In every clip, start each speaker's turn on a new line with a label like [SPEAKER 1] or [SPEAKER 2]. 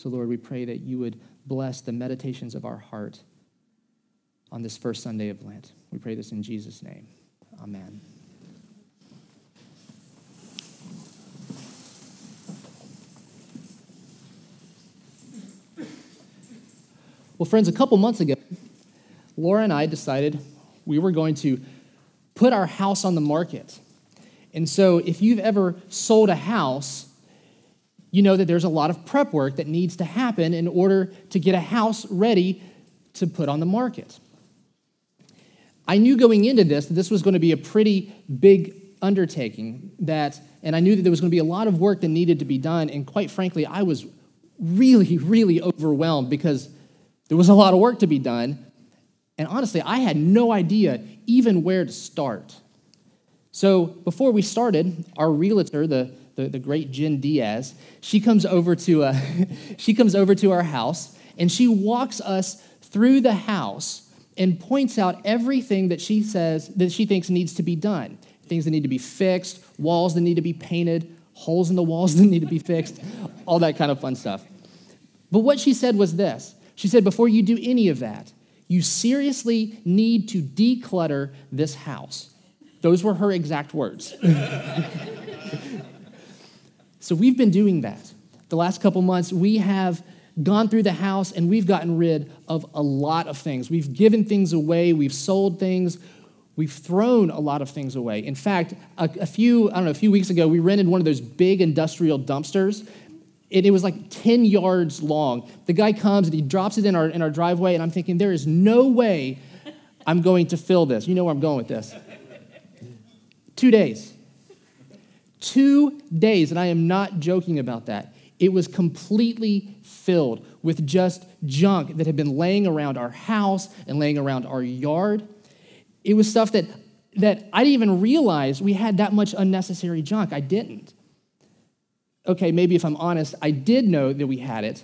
[SPEAKER 1] So, Lord, we pray that you would bless the meditations of our heart on this first Sunday of Lent. We pray this in Jesus' name. Amen. Well, friends, a couple months ago, Laura and I decided we were going to put our house on the market. And so, if you've ever sold a house, you know that there's a lot of prep work that needs to happen in order to get a house ready to put on the market. I knew going into this that this was going to be a pretty big undertaking that and I knew that there was going to be a lot of work that needed to be done and quite frankly I was really really overwhelmed because there was a lot of work to be done and honestly I had no idea even where to start. So before we started, our realtor, the the, the great Jen Diaz, she comes over to uh, she comes over to our house and she walks us through the house and points out everything that she says that she thinks needs to be done. Things that need to be fixed, walls that need to be painted, holes in the walls that need to be fixed, all that kind of fun stuff. But what she said was this. She said before you do any of that, you seriously need to declutter this house. Those were her exact words. So we've been doing that. The last couple months, we have gone through the house and we've gotten rid of a lot of things. We've given things away, we've sold things, we've thrown a lot of things away. In fact, a, a few, I don't know, a few weeks ago, we rented one of those big industrial dumpsters. It, it was like 10 yards long. The guy comes and he drops it in our, in our driveway, and I'm thinking, there is no way I'm going to fill this. You know where I'm going with this. Two days. Two days, and I am not joking about that. It was completely filled with just junk that had been laying around our house and laying around our yard. It was stuff that, that I didn't even realize we had that much unnecessary junk. I didn't. Okay, maybe if I'm honest, I did know that we had it,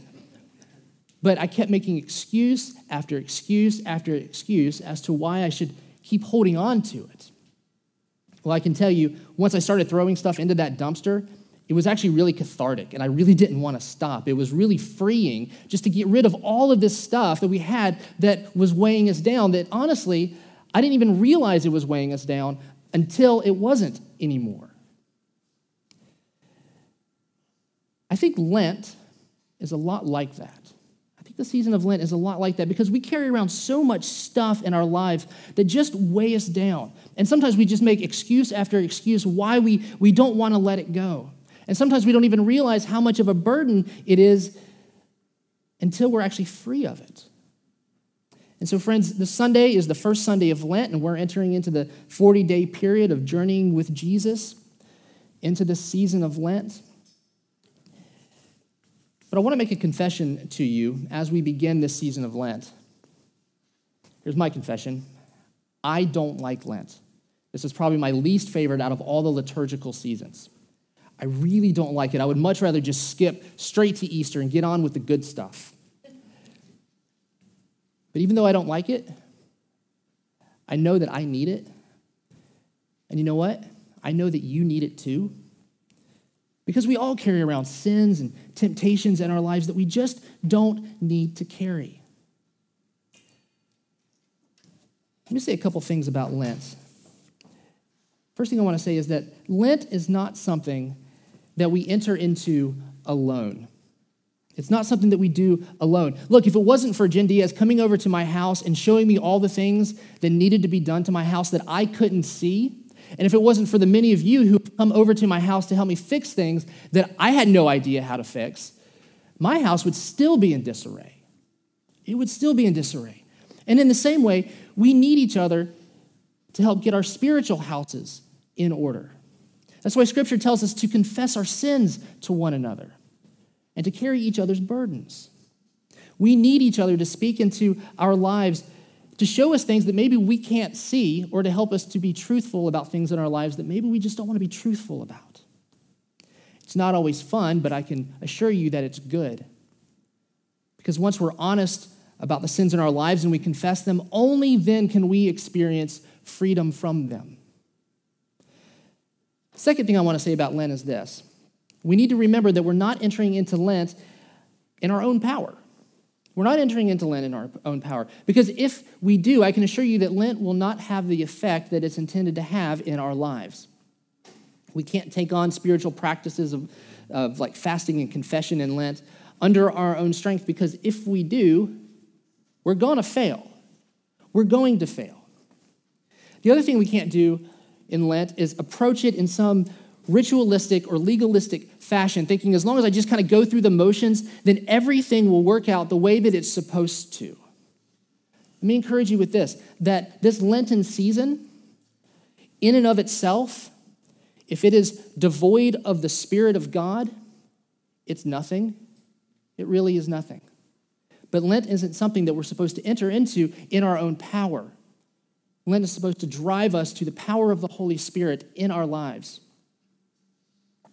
[SPEAKER 1] but I kept making excuse after excuse after excuse as to why I should keep holding on to it. Well, I can tell you, once I started throwing stuff into that dumpster, it was actually really cathartic, and I really didn't want to stop. It was really freeing just to get rid of all of this stuff that we had that was weighing us down, that honestly, I didn't even realize it was weighing us down until it wasn't anymore. I think Lent is a lot like that I think the season of Lent is a lot like that because we carry around so much stuff in our lives that just weigh us down. And sometimes we just make excuse after excuse why we, we don't want to let it go. And sometimes we don't even realize how much of a burden it is until we're actually free of it. And so, friends, the Sunday is the first Sunday of Lent, and we're entering into the 40 day period of journeying with Jesus into the season of Lent. But I want to make a confession to you as we begin this season of Lent. Here's my confession I don't like Lent. This is probably my least favorite out of all the liturgical seasons. I really don't like it. I would much rather just skip straight to Easter and get on with the good stuff. But even though I don't like it, I know that I need it. And you know what? I know that you need it too. Because we all carry around sins and temptations in our lives that we just don't need to carry. Let me say a couple things about Lent. First thing I want to say is that Lent is not something that we enter into alone. It's not something that we do alone. Look, if it wasn't for Jen Diaz coming over to my house and showing me all the things that needed to be done to my house that I couldn't see, and if it wasn't for the many of you who come over to my house to help me fix things that I had no idea how to fix, my house would still be in disarray. It would still be in disarray. And in the same way, we need each other to help get our spiritual houses in order. That's why scripture tells us to confess our sins to one another and to carry each other's burdens. We need each other to speak into our lives to show us things that maybe we can't see or to help us to be truthful about things in our lives that maybe we just don't want to be truthful about. It's not always fun, but I can assure you that it's good. Because once we're honest about the sins in our lives and we confess them, only then can we experience freedom from them. Second thing I want to say about Lent is this we need to remember that we're not entering into Lent in our own power. We're not entering into Lent in our own power. Because if we do, I can assure you that Lent will not have the effect that it's intended to have in our lives. We can't take on spiritual practices of, of like fasting and confession in Lent under our own strength because if we do, we're going to fail. We're going to fail. The other thing we can't do in Lent is approach it in some ritualistic or legalistic fashion, thinking as long as I just kind of go through the motions, then everything will work out the way that it's supposed to. Let me encourage you with this that this Lenten season, in and of itself, if it is devoid of the Spirit of God, it's nothing. It really is nothing. But Lent isn't something that we're supposed to enter into in our own power. Lent is supposed to drive us to the power of the Holy Spirit in our lives.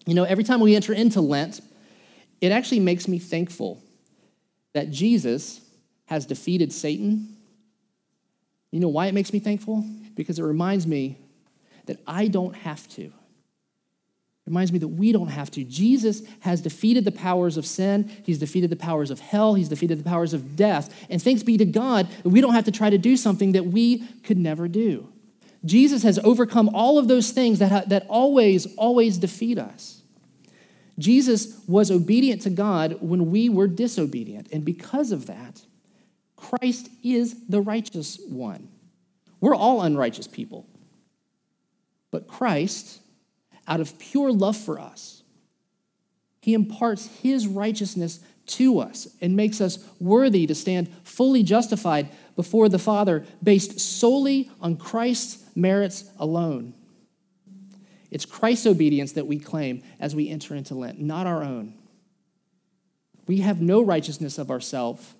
[SPEAKER 1] You know, every time we enter into Lent, it actually makes me thankful that Jesus has defeated Satan. You know why it makes me thankful? Because it reminds me that I don't have to. Reminds me that we don't have to. Jesus has defeated the powers of sin. He's defeated the powers of hell. He's defeated the powers of death. And thanks be to God we don't have to try to do something that we could never do. Jesus has overcome all of those things that, that always, always defeat us. Jesus was obedient to God when we were disobedient. And because of that, Christ is the righteous one. We're all unrighteous people. But Christ, out of pure love for us, he imparts his righteousness to us and makes us worthy to stand fully justified before the Father based solely on Christ's merits alone. It's Christ's obedience that we claim as we enter into Lent, not our own. We have no righteousness of ourselves,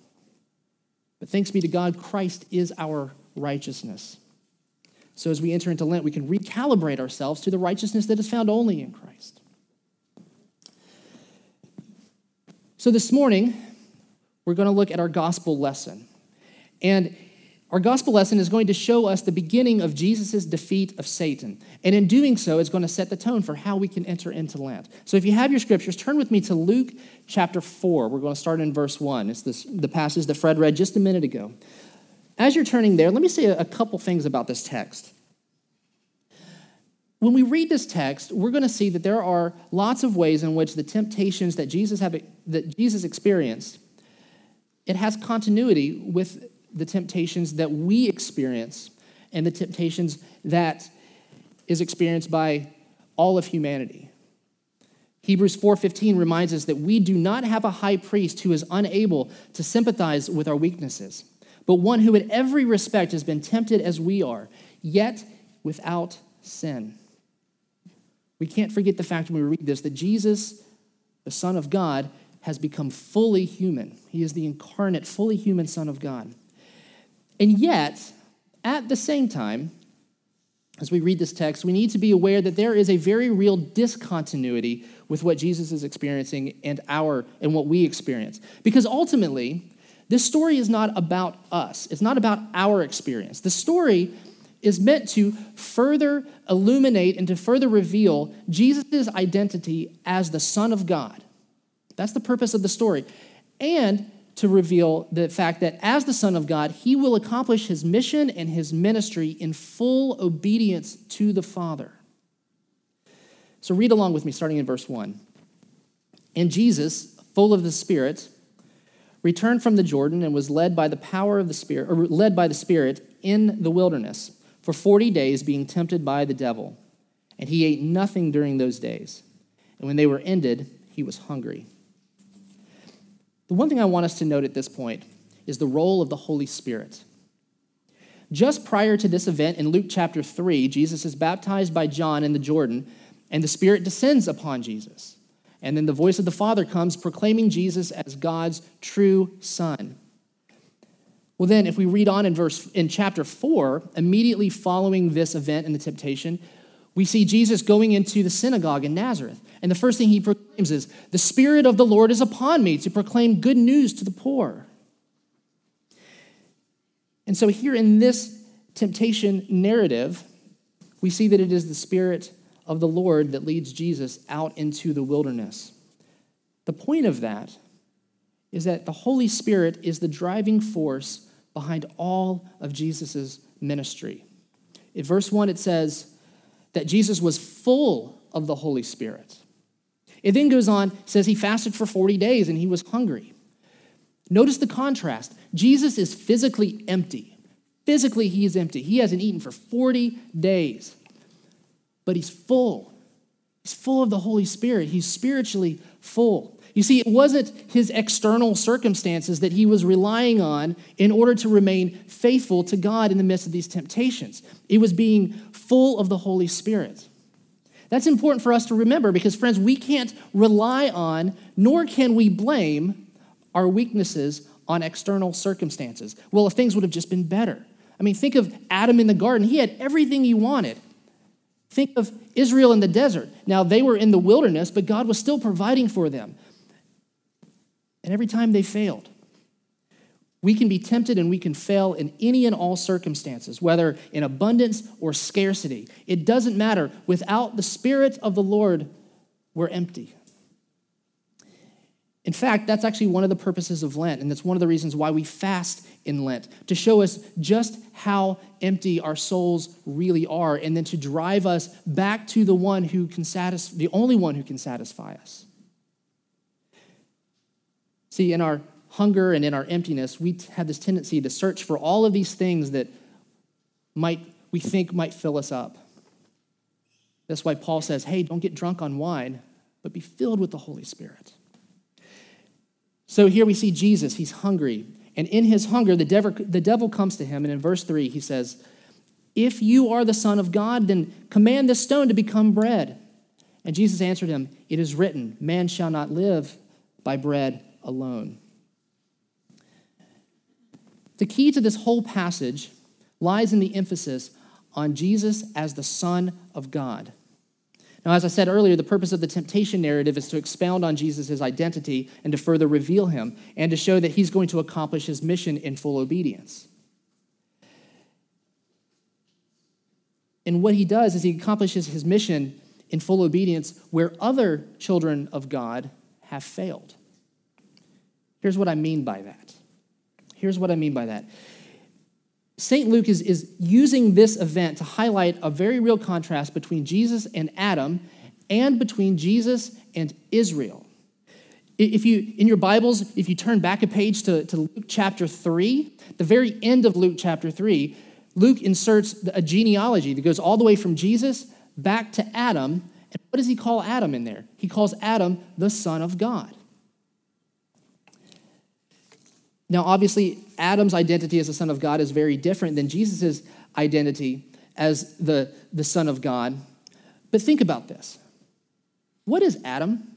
[SPEAKER 1] but thanks be to God, Christ is our righteousness. So as we enter into Lent, we can recalibrate ourselves to the righteousness that is found only in Christ. So this morning, we're going to look at our gospel lesson. And our gospel lesson is going to show us the beginning of Jesus' defeat of Satan. And in doing so, it's going to set the tone for how we can enter into Lent. So if you have your scriptures, turn with me to Luke chapter 4. We're going to start in verse 1. It's this, the passage that Fred read just a minute ago. As you're turning there, let me say a couple things about this text. When we read this text, we're going to see that there are lots of ways in which the temptations that Jesus, have, that Jesus experienced, it has continuity with the temptations that we experience and the temptations that is experienced by all of humanity. Hebrews 4:15 reminds us that we do not have a high priest who is unable to sympathize with our weaknesses, but one who in every respect has been tempted as we are, yet without sin. We can't forget the fact when we read this that Jesus, the Son of God, has become fully human. He is the incarnate, fully human Son of God. And yet, at the same time, as we read this text, we need to be aware that there is a very real discontinuity with what Jesus is experiencing and our and what we experience. Because ultimately, this story is not about us. It's not about our experience. The story is meant to further illuminate and to further reveal Jesus' identity as the Son of God. That's the purpose of the story. And to reveal the fact that as the Son of God, he will accomplish his mission and his ministry in full obedience to the Father. So read along with me, starting in verse 1. And Jesus, full of the Spirit, returned from the Jordan and was led by the power of the Spirit, or led by the Spirit in the wilderness for 40 days, being tempted by the devil. And he ate nothing during those days. And when they were ended, he was hungry. The one thing I want us to note at this point is the role of the Holy Spirit. Just prior to this event in Luke chapter 3, Jesus is baptized by John in the Jordan, and the Spirit descends upon Jesus. And then the voice of the Father comes proclaiming Jesus as God's true Son. Well, then, if we read on in verse in chapter 4, immediately following this event and the temptation, we see Jesus going into the synagogue in Nazareth. And the first thing he proclaims is, The Spirit of the Lord is upon me to proclaim good news to the poor. And so, here in this temptation narrative, we see that it is the Spirit of the Lord that leads Jesus out into the wilderness. The point of that is that the Holy Spirit is the driving force behind all of Jesus' ministry. In verse 1, it says that Jesus was full of the Holy Spirit. It then goes on, says he fasted for 40 days and he was hungry. Notice the contrast. Jesus is physically empty. Physically, he is empty. He hasn't eaten for 40 days, but he's full. He's full of the Holy Spirit. He's spiritually full. You see, it wasn't his external circumstances that he was relying on in order to remain faithful to God in the midst of these temptations. It was being full of the Holy Spirit. That's important for us to remember because, friends, we can't rely on, nor can we blame our weaknesses on external circumstances. Well, if things would have just been better. I mean, think of Adam in the garden. He had everything he wanted. Think of Israel in the desert. Now, they were in the wilderness, but God was still providing for them. And every time they failed, we can be tempted and we can fail in any and all circumstances, whether in abundance or scarcity. It doesn't matter. Without the Spirit of the Lord, we're empty. In fact, that's actually one of the purposes of Lent, and that's one of the reasons why we fast in Lent, to show us just how empty our souls really are, and then to drive us back to the one who can satisfy, the only one who can satisfy us. See, in our hunger and in our emptiness, we have this tendency to search for all of these things that might we think might fill us up. That's why Paul says, "Hey, don't get drunk on wine, but be filled with the Holy Spirit." So here we see Jesus, he's hungry, and in his hunger the devil, the devil comes to him and in verse 3 he says, "If you are the son of God, then command this stone to become bread." And Jesus answered him, "It is written, man shall not live by bread alone. The key to this whole passage lies in the emphasis on Jesus as the Son of God. Now, as I said earlier, the purpose of the temptation narrative is to expound on Jesus' identity and to further reveal him and to show that he's going to accomplish his mission in full obedience. And what he does is he accomplishes his mission in full obedience where other children of God have failed. Here's what I mean by that. Here's what I mean by that. St. Luke is, is using this event to highlight a very real contrast between Jesus and Adam and between Jesus and Israel. If you, in your Bibles, if you turn back a page to, to Luke chapter 3, the very end of Luke chapter 3, Luke inserts a genealogy that goes all the way from Jesus back to Adam. And what does he call Adam in there? He calls Adam the Son of God. Now, obviously, Adam's identity as the Son of God is very different than Jesus' identity as the, the Son of God. But think about this what is Adam?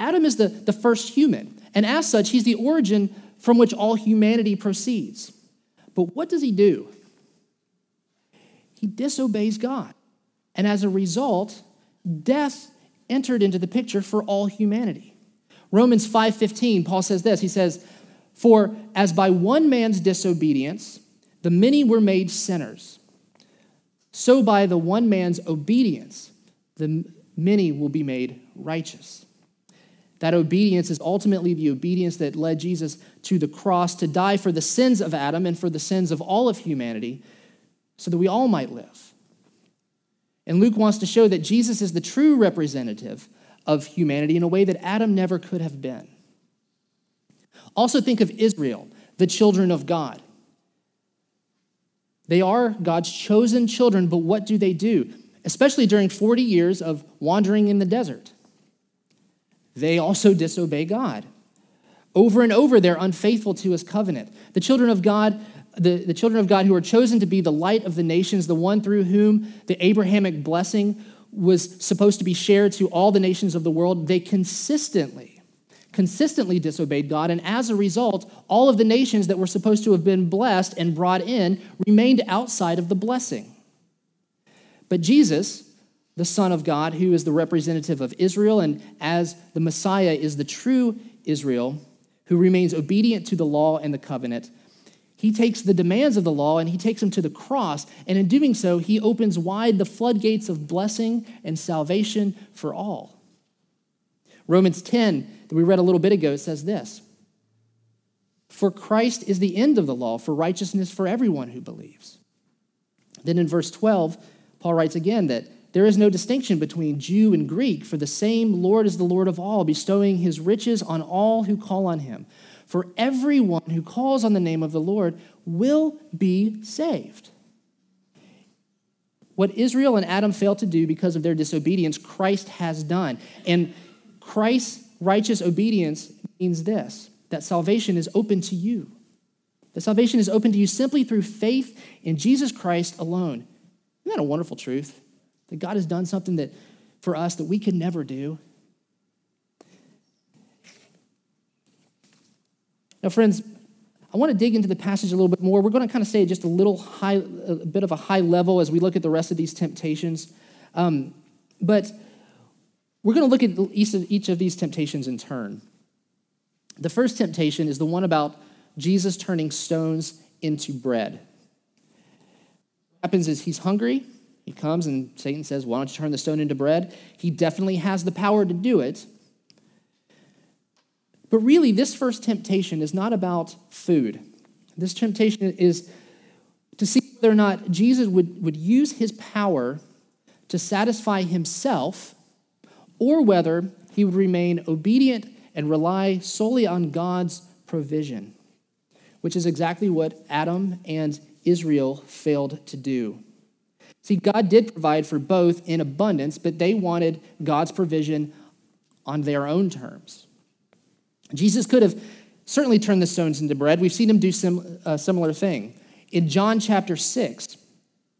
[SPEAKER 1] Adam is the, the first human, and as such, he's the origin from which all humanity proceeds. But what does he do? He disobeys God. And as a result, death entered into the picture for all humanity. Romans 5:15 Paul says this. He says, for as by one man's disobedience the many were made sinners, so by the one man's obedience the many will be made righteous. That obedience is ultimately the obedience that led Jesus to the cross to die for the sins of Adam and for the sins of all of humanity so that we all might live. And Luke wants to show that Jesus is the true representative of humanity in a way that Adam never could have been. Also, think of Israel, the children of God. They are God's chosen children, but what do they do? Especially during 40 years of wandering in the desert. They also disobey God. Over and over, they're unfaithful to his covenant. The children of God, the, the children of God who are chosen to be the light of the nations, the one through whom the Abrahamic blessing was supposed to be shared to all the nations of the world, they consistently consistently disobeyed God, and as a result, all of the nations that were supposed to have been blessed and brought in remained outside of the blessing. But Jesus, the Son of God, who is the representative of Israel, and as the Messiah is the true Israel, who remains obedient to the law and the covenant, he takes the demands of the law and he takes them to the cross. And in doing so, he opens wide the floodgates of blessing and salvation for all. Romans 10, that we read a little bit ago, says this For Christ is the end of the law for righteousness for everyone who believes. Then in verse 12, Paul writes again that there is no distinction between Jew and Greek, for the same Lord is the Lord of all, bestowing his riches on all who call on him. For everyone who calls on the name of the Lord will be saved. What Israel and Adam failed to do because of their disobedience, Christ has done. And Christ's righteous obedience means this that salvation is open to you. That salvation is open to you simply through faith in Jesus Christ alone. Isn't that a wonderful truth? That God has done something that for us that we could never do. Now, friends, I want to dig into the passage a little bit more. We're going to kind of stay just a little high, a bit of a high level as we look at the rest of these temptations. Um, but we're going to look at each of, each of these temptations in turn. The first temptation is the one about Jesus turning stones into bread. What happens is he's hungry. He comes and Satan says, Why don't you turn the stone into bread? He definitely has the power to do it. But really, this first temptation is not about food. This temptation is to see whether or not Jesus would, would use his power to satisfy himself or whether he would remain obedient and rely solely on God's provision, which is exactly what Adam and Israel failed to do. See, God did provide for both in abundance, but they wanted God's provision on their own terms. Jesus could have certainly turned the stones into bread. We've seen him do sim- a similar thing. In John chapter 6,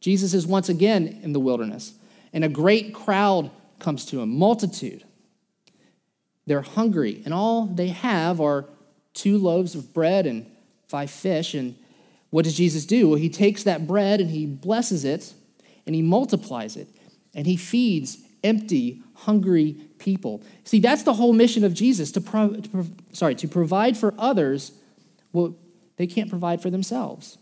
[SPEAKER 1] Jesus is once again in the wilderness, and a great crowd comes to him, multitude. They're hungry, and all they have are two loaves of bread and five fish. And what does Jesus do? Well, he takes that bread and he blesses it and he multiplies it and he feeds empty, hungry people. See, that's the whole mission of Jesus to, pro- to pro- sorry, to provide for others what they can't provide for themselves.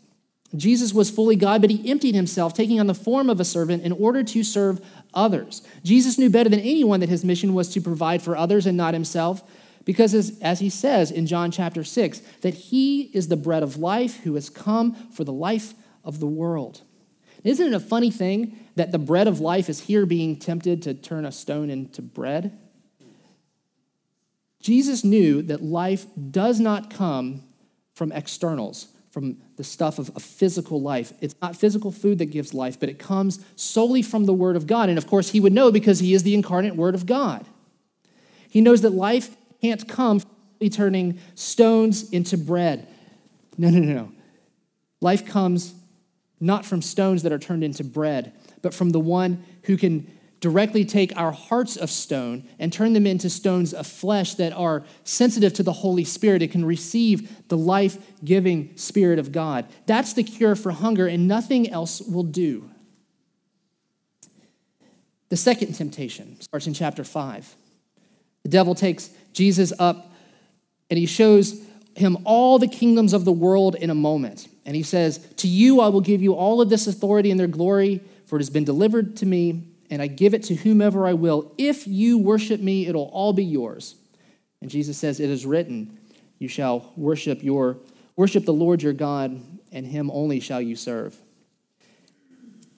[SPEAKER 1] Jesus was fully God, but he emptied himself, taking on the form of a servant in order to serve others. Jesus knew better than anyone that his mission was to provide for others and not himself, because as, as he says in John chapter 6, that he is the bread of life who has come for the life of the world. Isn't it a funny thing that the bread of life is here being tempted to turn a stone into bread? Jesus knew that life does not come from externals, from the stuff of, a physical life. It's not physical food that gives life, but it comes solely from the Word of God. And of course, he would know because he is the incarnate Word of God. He knows that life can't come from turning stones into bread. No, no, no, no. Life comes not from stones that are turned into bread, but from the one who can directly take our hearts of stone and turn them into stones of flesh that are sensitive to the Holy Spirit. It can receive the life giving Spirit of God. That's the cure for hunger, and nothing else will do. The second temptation starts in chapter 5. The devil takes Jesus up and he shows him all the kingdoms of the world in a moment. And he says, To you I will give you all of this authority and their glory, for it has been delivered to me, and I give it to whomever I will. If you worship me, it'll all be yours. And Jesus says, It is written, You shall worship your worship the Lord your God, and him only shall you serve.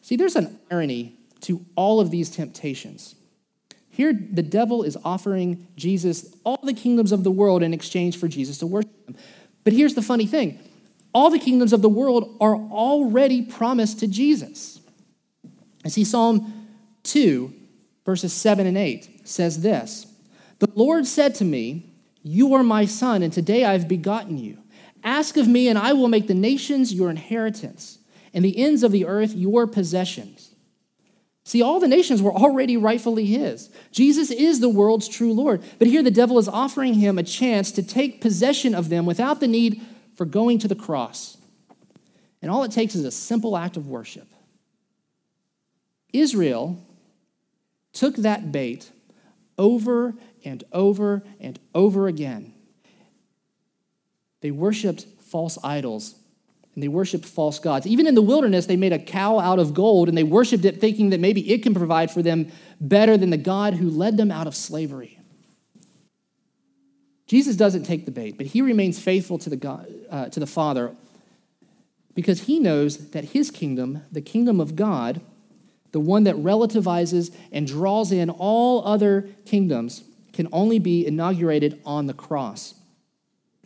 [SPEAKER 1] See, there's an irony to all of these temptations. Here, the devil is offering Jesus all the kingdoms of the world in exchange for Jesus to worship him. But here's the funny thing all the kingdoms of the world are already promised to Jesus. I see Psalm 2, verses 7 and 8 says this The Lord said to me, You are my son, and today I've begotten you. Ask of me, and I will make the nations your inheritance, and the ends of the earth your possessions. See, all the nations were already rightfully his. Jesus is the world's true Lord. But here the devil is offering him a chance to take possession of them without the need for going to the cross. And all it takes is a simple act of worship. Israel took that bait over and over and over again. They worshiped false idols and they worshiped false gods. Even in the wilderness, they made a cow out of gold and they worshiped it thinking that maybe it can provide for them better than the God who led them out of slavery. Jesus doesn't take the bait, but he remains faithful to the, God, uh, to the Father because he knows that his kingdom, the kingdom of God, the one that relativizes and draws in all other kingdoms, can only be inaugurated on the cross.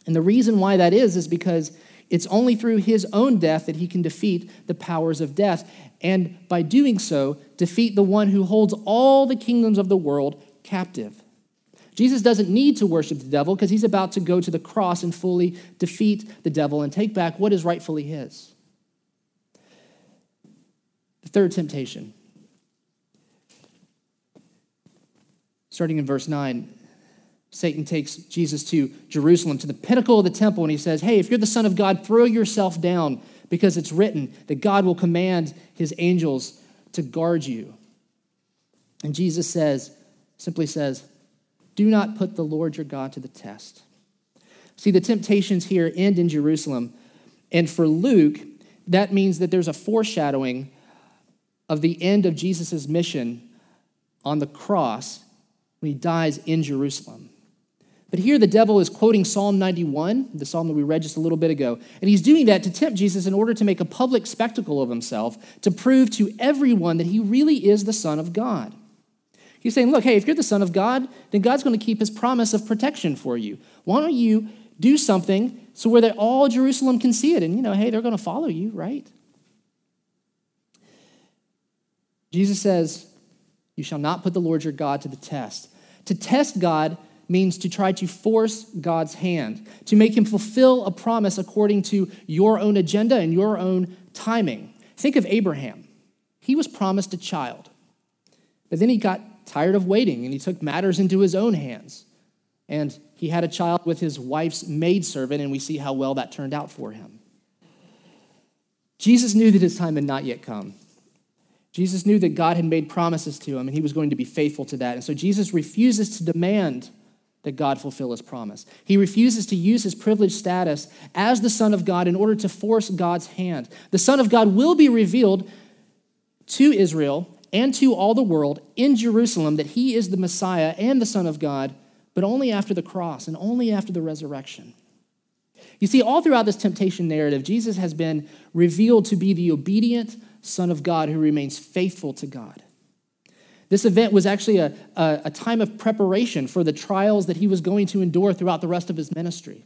[SPEAKER 1] And the reason why that is, is because it's only through his own death that he can defeat the powers of death. And by doing so, defeat the one who holds all the kingdoms of the world captive. Jesus doesn't need to worship the devil because he's about to go to the cross and fully defeat the devil and take back what is rightfully his. Third temptation. Starting in verse 9, Satan takes Jesus to Jerusalem, to the pinnacle of the temple, and he says, Hey, if you're the Son of God, throw yourself down because it's written that God will command his angels to guard you. And Jesus says, simply says, Do not put the Lord your God to the test. See, the temptations here end in Jerusalem. And for Luke, that means that there's a foreshadowing of the end of Jesus' mission on the cross when he dies in Jerusalem. But here the devil is quoting Psalm 91, the psalm that we read just a little bit ago. And he's doing that to tempt Jesus in order to make a public spectacle of himself, to prove to everyone that he really is the Son of God. He's saying, Look, hey, if you're the Son of God, then God's going to keep his promise of protection for you. Why don't you do something so where that all Jerusalem can see it? And, you know, hey, they're going to follow you, right? Jesus says, You shall not put the Lord your God to the test. To test God means to try to force God's hand, to make him fulfill a promise according to your own agenda and your own timing. Think of Abraham. He was promised a child, but then he got tired of waiting and he took matters into his own hands. And he had a child with his wife's maidservant, and we see how well that turned out for him. Jesus knew that his time had not yet come. Jesus knew that God had made promises to him and he was going to be faithful to that. And so Jesus refuses to demand that God fulfill his promise. He refuses to use his privileged status as the Son of God in order to force God's hand. The Son of God will be revealed to Israel and to all the world in Jerusalem that he is the Messiah and the Son of God, but only after the cross and only after the resurrection. You see, all throughout this temptation narrative, Jesus has been revealed to be the obedient Son of God who remains faithful to God. This event was actually a, a, a, time of preparation for the trials that he was going to endure throughout the rest of his ministry.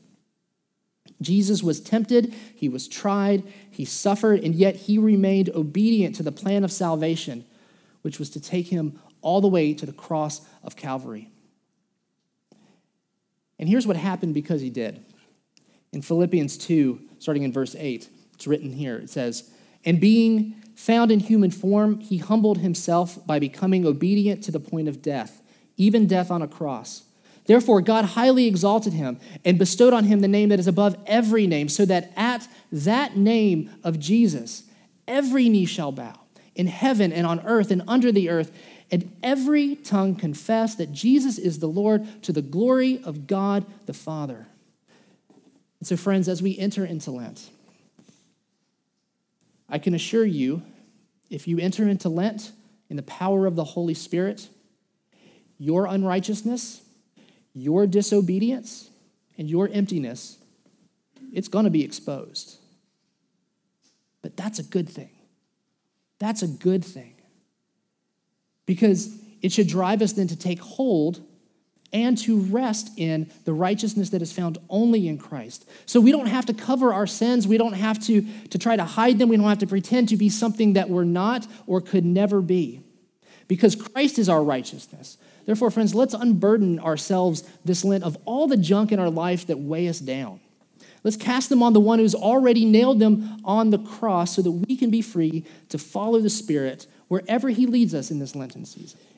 [SPEAKER 1] Jesus was tempted, he was tried, he suffered, and yet he remained obedient to the plan of salvation, which was to take him all the way to the cross of Calvary. And here's what happened because he did. In Philippians 2, starting in verse 8, it's written here it says, And being Found in human form, he humbled himself by becoming obedient to the point of death, even death on a cross. Therefore, God highly exalted him and bestowed on him the name that is above every name, so that at that name of Jesus, every knee shall bow in heaven and on earth and under the earth, and every tongue confess that Jesus is the Lord to the glory of God the Father. And so, friends, as we enter into Lent, I can assure you, if you enter into Lent in the power of the Holy Spirit, your unrighteousness, your disobedience, and your emptiness, it's going to be exposed. But that's a good thing. That's a good thing. Because it should drive us then to take hold and to rest in the righteousness that is found only in Christ. So we don't have to cover our sins. We don't have to, to try to hide them. We don't have to pretend to be something that we're not or could never be. Because Christ is our righteousness. Therefore, friends, let's unburden ourselves this Lent of all the junk in our life that weigh us down. Let's cast them on the one who's already nailed them on the cross so that we can be free to follow the Spirit wherever he leads us in this Lenten season.